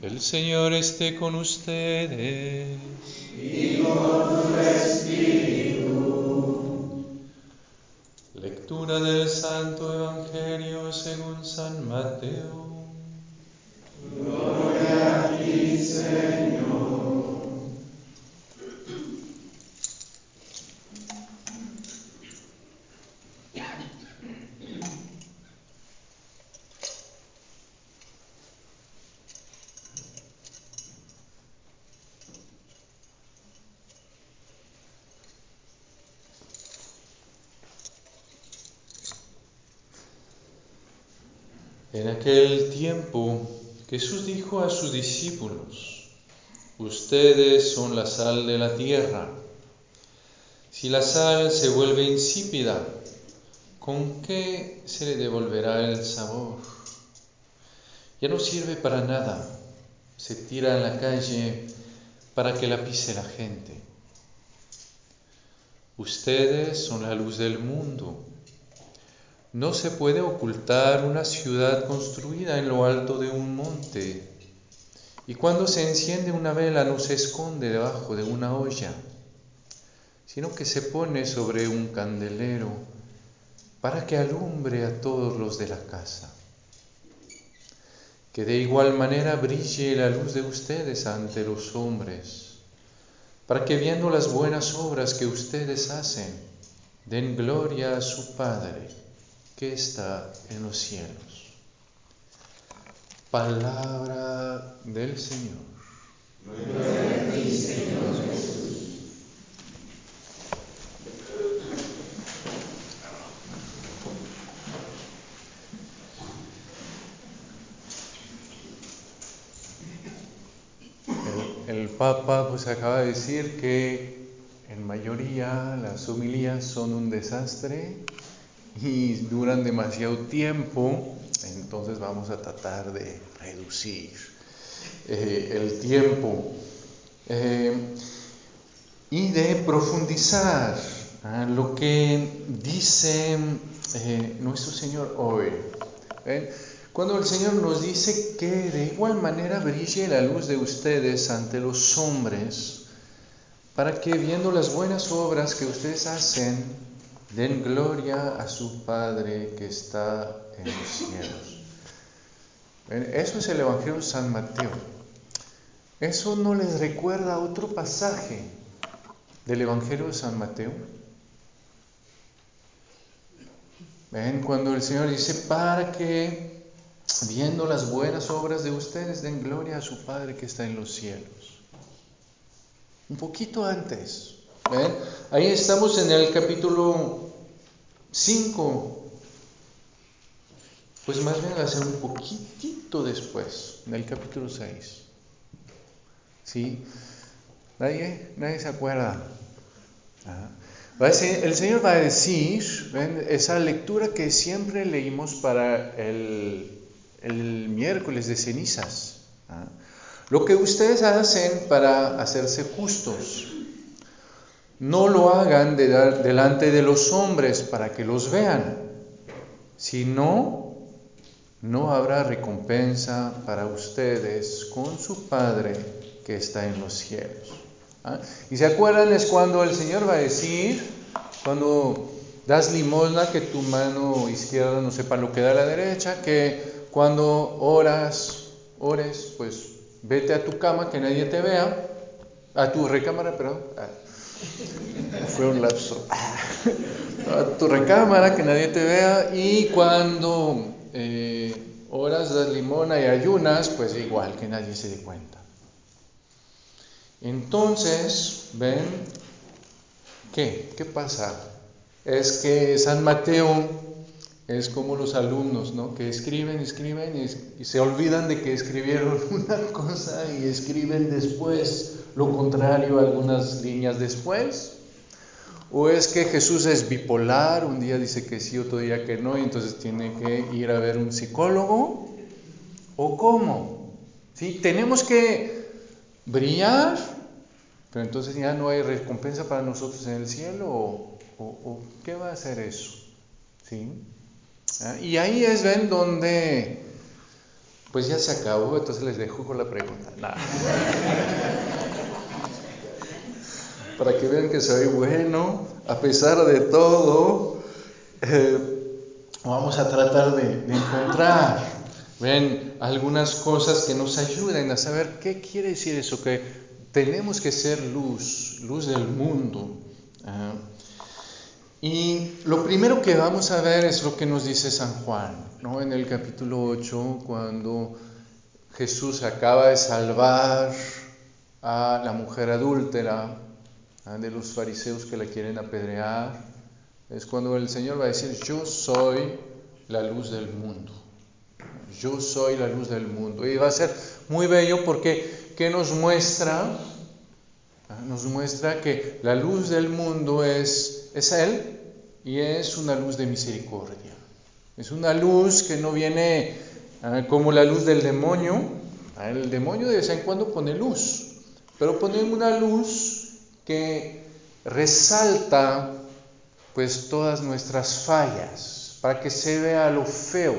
El Señor esté con ustedes. y con tu espíritu. Lectura del Santo Evangelio según San Mateo. Gloria a ti, Señor. En aquel tiempo Jesús dijo a sus discípulos, ustedes son la sal de la tierra. Si la sal se vuelve insípida, ¿con qué se le devolverá el sabor? Ya no sirve para nada, se tira en la calle para que la pise la gente. Ustedes son la luz del mundo. No se puede ocultar una ciudad construida en lo alto de un monte. Y cuando se enciende una vela no se esconde debajo de una olla, sino que se pone sobre un candelero para que alumbre a todos los de la casa. Que de igual manera brille la luz de ustedes ante los hombres, para que viendo las buenas obras que ustedes hacen, den gloria a su Padre que está en los cielos. Palabra del Señor. El Papa pues acaba de decir que en mayoría las homilías son un desastre y duran demasiado tiempo, entonces vamos a tratar de reducir eh, el tiempo eh, y de profundizar a lo que dice eh, nuestro Señor hoy. ¿Ven? Cuando el Señor nos dice que de igual manera brille la luz de ustedes ante los hombres, para que viendo las buenas obras que ustedes hacen, Den gloria a su Padre que está en los cielos. Eso es el Evangelio de San Mateo. ¿Eso no les recuerda otro pasaje del Evangelio de San Mateo? ¿Ven? Cuando el Señor dice, para que viendo las buenas obras de ustedes den gloria a su Padre que está en los cielos. Un poquito antes. Ahí estamos en el capítulo 5. Pues más bien va un poquitito después, en el capítulo 6. ¿Sí? ¿Nadie, nadie se acuerda? Decir, el Señor va a decir, esa lectura que siempre leímos para el, el miércoles de cenizas. ¿ah? Lo que ustedes hacen para hacerse justos. No lo hagan de delante de los hombres para que los vean, si no, no habrá recompensa para ustedes con su Padre que está en los cielos. ¿Ah? Y se acuerdan es cuando el Señor va a decir, cuando das limosna, que tu mano izquierda no sepa lo que da la derecha, que cuando oras, ores, pues vete a tu cama, que nadie te vea, a tu recámara, perdón. Fue un lapso. A tu recámara, que nadie te vea. Y cuando eh, oras, das limona y ayunas, pues igual, que nadie se dé cuenta. Entonces, ¿ven? ¿Qué? ¿Qué pasa? Es que San Mateo es como los alumnos, ¿no? Que escriben, escriben y, se olvidan de que escribieron una cosa y escriben después lo contrario algunas líneas después. O es que Jesús es bipolar, un día dice que sí, otro día que no, y entonces tiene que ir a ver un psicólogo. ¿O cómo? ¿Sí? Tenemos que brillar, pero entonces ya no hay recompensa para nosotros en el cielo. ¿O, o, o qué va a hacer eso? ¿Sí? Y ahí es ven donde Pues ya se acabó, entonces les dejo con la pregunta. Para que vean que soy bueno, a pesar de todo, eh, vamos a tratar de, de encontrar, ven, algunas cosas que nos ayuden a saber qué quiere decir eso, que tenemos que ser luz, luz del mundo. ¿ah? Y lo primero que vamos a ver es lo que nos dice San Juan, ¿no? En el capítulo 8, cuando Jesús acaba de salvar a la mujer adúltera ¿ah? de los fariseos que la quieren apedrear, es cuando el Señor va a decir, yo soy la luz del mundo. Yo soy la luz del mundo. Y va a ser muy bello porque, ¿qué nos muestra? Nos muestra que la luz del mundo es es Él y es una luz de misericordia. Es una luz que no viene ah, como la luz del demonio. Ah, el demonio de vez en cuando pone luz, pero pone una luz que resalta pues todas nuestras fallas, para que se vea lo feo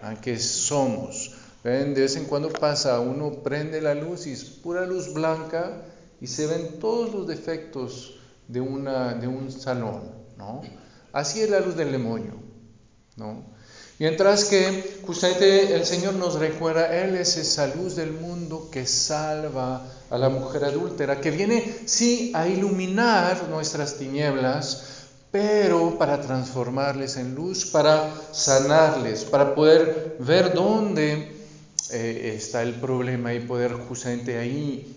ah, que somos. ¿Ven? De vez en cuando pasa, uno prende la luz y es pura luz blanca y se ven todos los defectos de, una, de un salón, ¿no? Así es la luz del demonio, ¿no? Mientras que justamente el Señor nos recuerda, Él es esa luz del mundo que salva a la mujer adúltera, que viene, sí, a iluminar nuestras tinieblas, pero para transformarles en luz, para sanarles, para poder ver dónde eh, está el problema y poder justamente ahí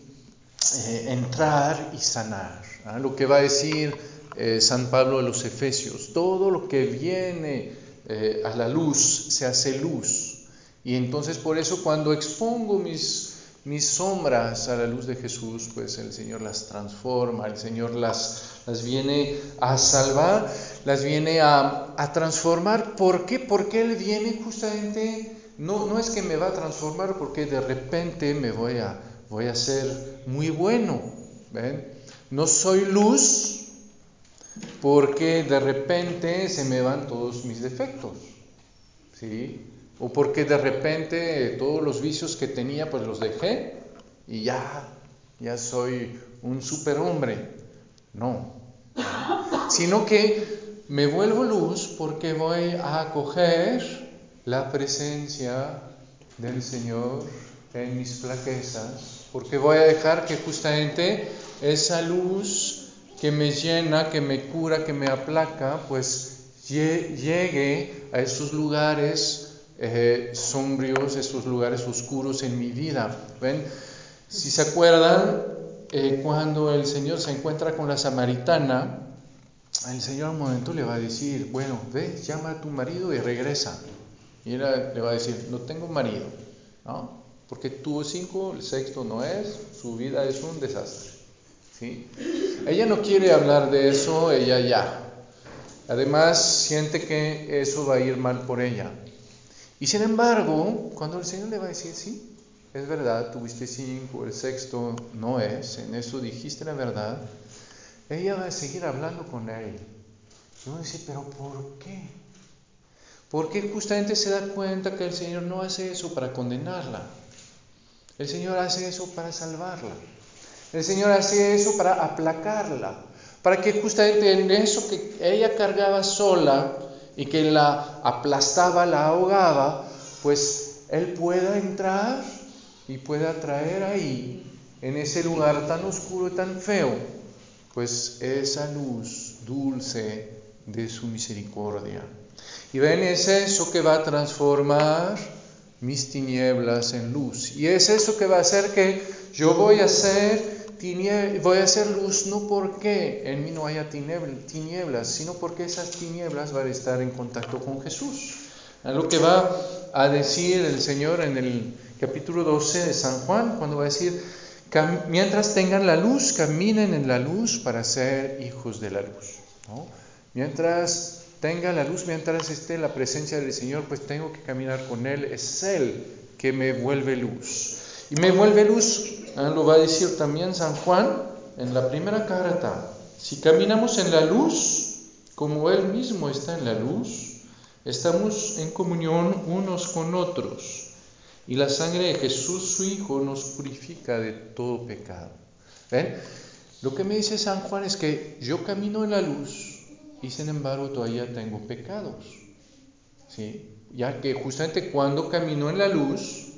eh, entrar y sanar. ¿Ah? Lo que va a decir eh, San Pablo a los Efesios, todo lo que viene eh, a la luz se hace luz. Y entonces por eso cuando expongo mis, mis sombras a la luz de Jesús, pues el Señor las transforma, el Señor las, las viene a salvar, las viene a, a transformar. ¿Por qué? Porque Él viene justamente, no, no es que me va a transformar porque de repente me voy a voy a ser muy bueno. ¿ven? No soy luz porque de repente se me van todos mis defectos. ¿sí? O porque de repente todos los vicios que tenía pues los dejé y ya, ya soy un superhombre. No. Sino que me vuelvo luz porque voy a acoger la presencia del Señor en mis flaquezas porque voy a dejar que justamente esa luz que me llena, que me cura, que me aplaca, pues llegue a esos lugares eh, sombríos, esos lugares oscuros en mi vida. ¿Ven? Si se acuerdan, eh, cuando el Señor se encuentra con la samaritana, el Señor un momento le va a decir, bueno, ve, llama a tu marido y regresa. Y ella le va a decir, no tengo marido. ¿no? porque tuvo cinco, el sexto no es, su vida es un desastre. Ella no quiere hablar de eso, ella ya. Además, siente que eso va a ir mal por ella. Y sin embargo, cuando el Señor le va a decir, sí, es verdad, tuviste cinco, el sexto no es, en eso dijiste la verdad, ella va a seguir hablando con él. Y uno dice, pero ¿por qué? Porque justamente se da cuenta que el Señor no hace eso para condenarla. El Señor hace eso para salvarla. El Señor hace eso para aplacarla, para que justamente en eso que ella cargaba sola y que la aplastaba, la ahogaba, pues Él pueda entrar y pueda traer ahí, en ese lugar tan oscuro y tan feo, pues esa luz dulce de su misericordia. Y ven, es eso que va a transformar mis tinieblas en luz. Y es eso que va a hacer que yo voy a ser voy a hacer luz no porque en mí no haya tinieblas, sino porque esas tinieblas van a estar en contacto con Jesús. A lo que va a decir el Señor en el capítulo 12 de San Juan, cuando va a decir, mientras tengan la luz, caminen en la luz para ser hijos de la luz. Mientras tenga la luz mientras esté la presencia del Señor, pues tengo que caminar con Él. Es Él que me vuelve luz. Y me vuelve luz, ah, lo va a decir también San Juan en la primera carta. Si caminamos en la luz, como Él mismo está en la luz, estamos en comunión unos con otros. Y la sangre de Jesús, su Hijo, nos purifica de todo pecado. ¿Ven? Lo que me dice San Juan es que yo camino en la luz y sin embargo todavía tengo pecados. ¿Sí? Ya que justamente cuando camino en la luz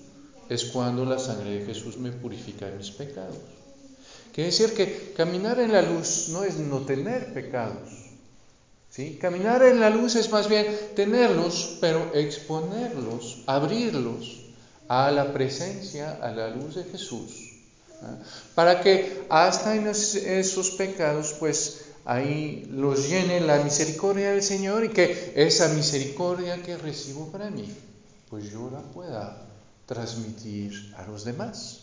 es cuando la sangre de Jesús me purifica de mis pecados. Quiere decir que caminar en la luz no es no tener pecados. ¿sí? Caminar en la luz es más bien tenerlos, pero exponerlos, abrirlos a la presencia, a la luz de Jesús. Para que hasta en esos pecados, pues ahí los llene la misericordia del Señor y que esa misericordia que recibo para mí, pues yo la pueda transmitir a los demás.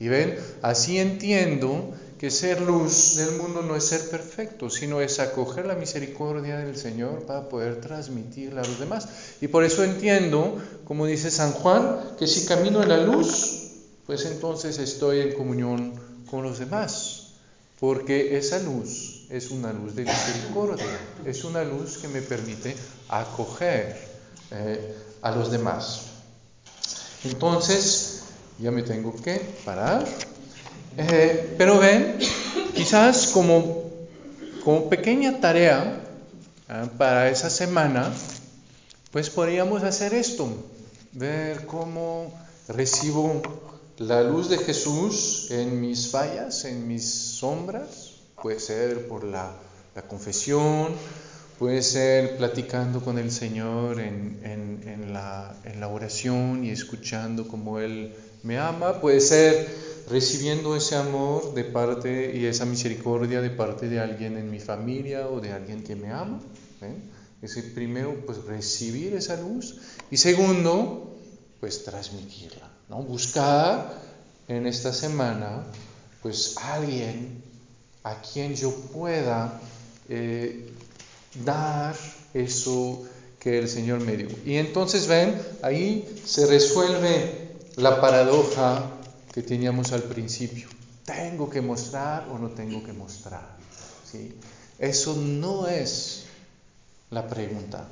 Y ven, así entiendo que ser luz del mundo no es ser perfecto, sino es acoger la misericordia del Señor para poder transmitirla a los demás. Y por eso entiendo, como dice San Juan, que si camino en la luz, pues entonces estoy en comunión con los demás, porque esa luz es una luz de misericordia, es una luz que me permite acoger eh, a los demás. Entonces, ya me tengo que parar. Eh, pero ven, quizás como, como pequeña tarea ah, para esa semana, pues podríamos hacer esto, ver cómo recibo la luz de Jesús en mis fallas, en mis sombras, puede ser por la, la confesión, Puede ser platicando con el Señor en, en, la, en, la, oración y escuchando como Él me ama. Puede ser recibiendo ese amor de parte y esa misericordia de parte de alguien en mi familia o de alguien que me ama. Es el primero, pues recibir esa luz. Y segundo, pues transmitirla. ¿no? Buscar en esta semana, pues alguien a quien yo pueda eh, dar eso que el Señor me dio. Y entonces ven, ahí se resuelve la paradoja que teníamos al principio. ¿Tengo que mostrar o no tengo que mostrar? ¿Sí? Eso no es la pregunta.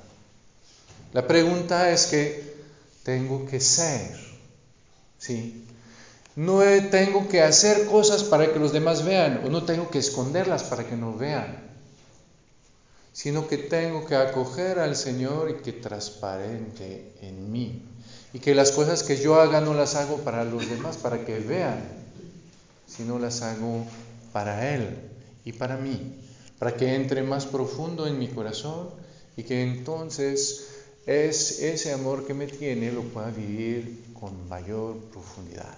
La pregunta es que tengo que ser. ¿Sí? No tengo que hacer cosas para que los demás vean o no tengo que esconderlas para que no vean sino que tengo que acoger al Señor y que transparente en mí. Y que las cosas que yo haga no las hago para los demás, para que vean, sino las hago para Él y para mí, para que entre más profundo en mi corazón y que entonces es ese amor que me tiene lo pueda vivir con mayor profundidad.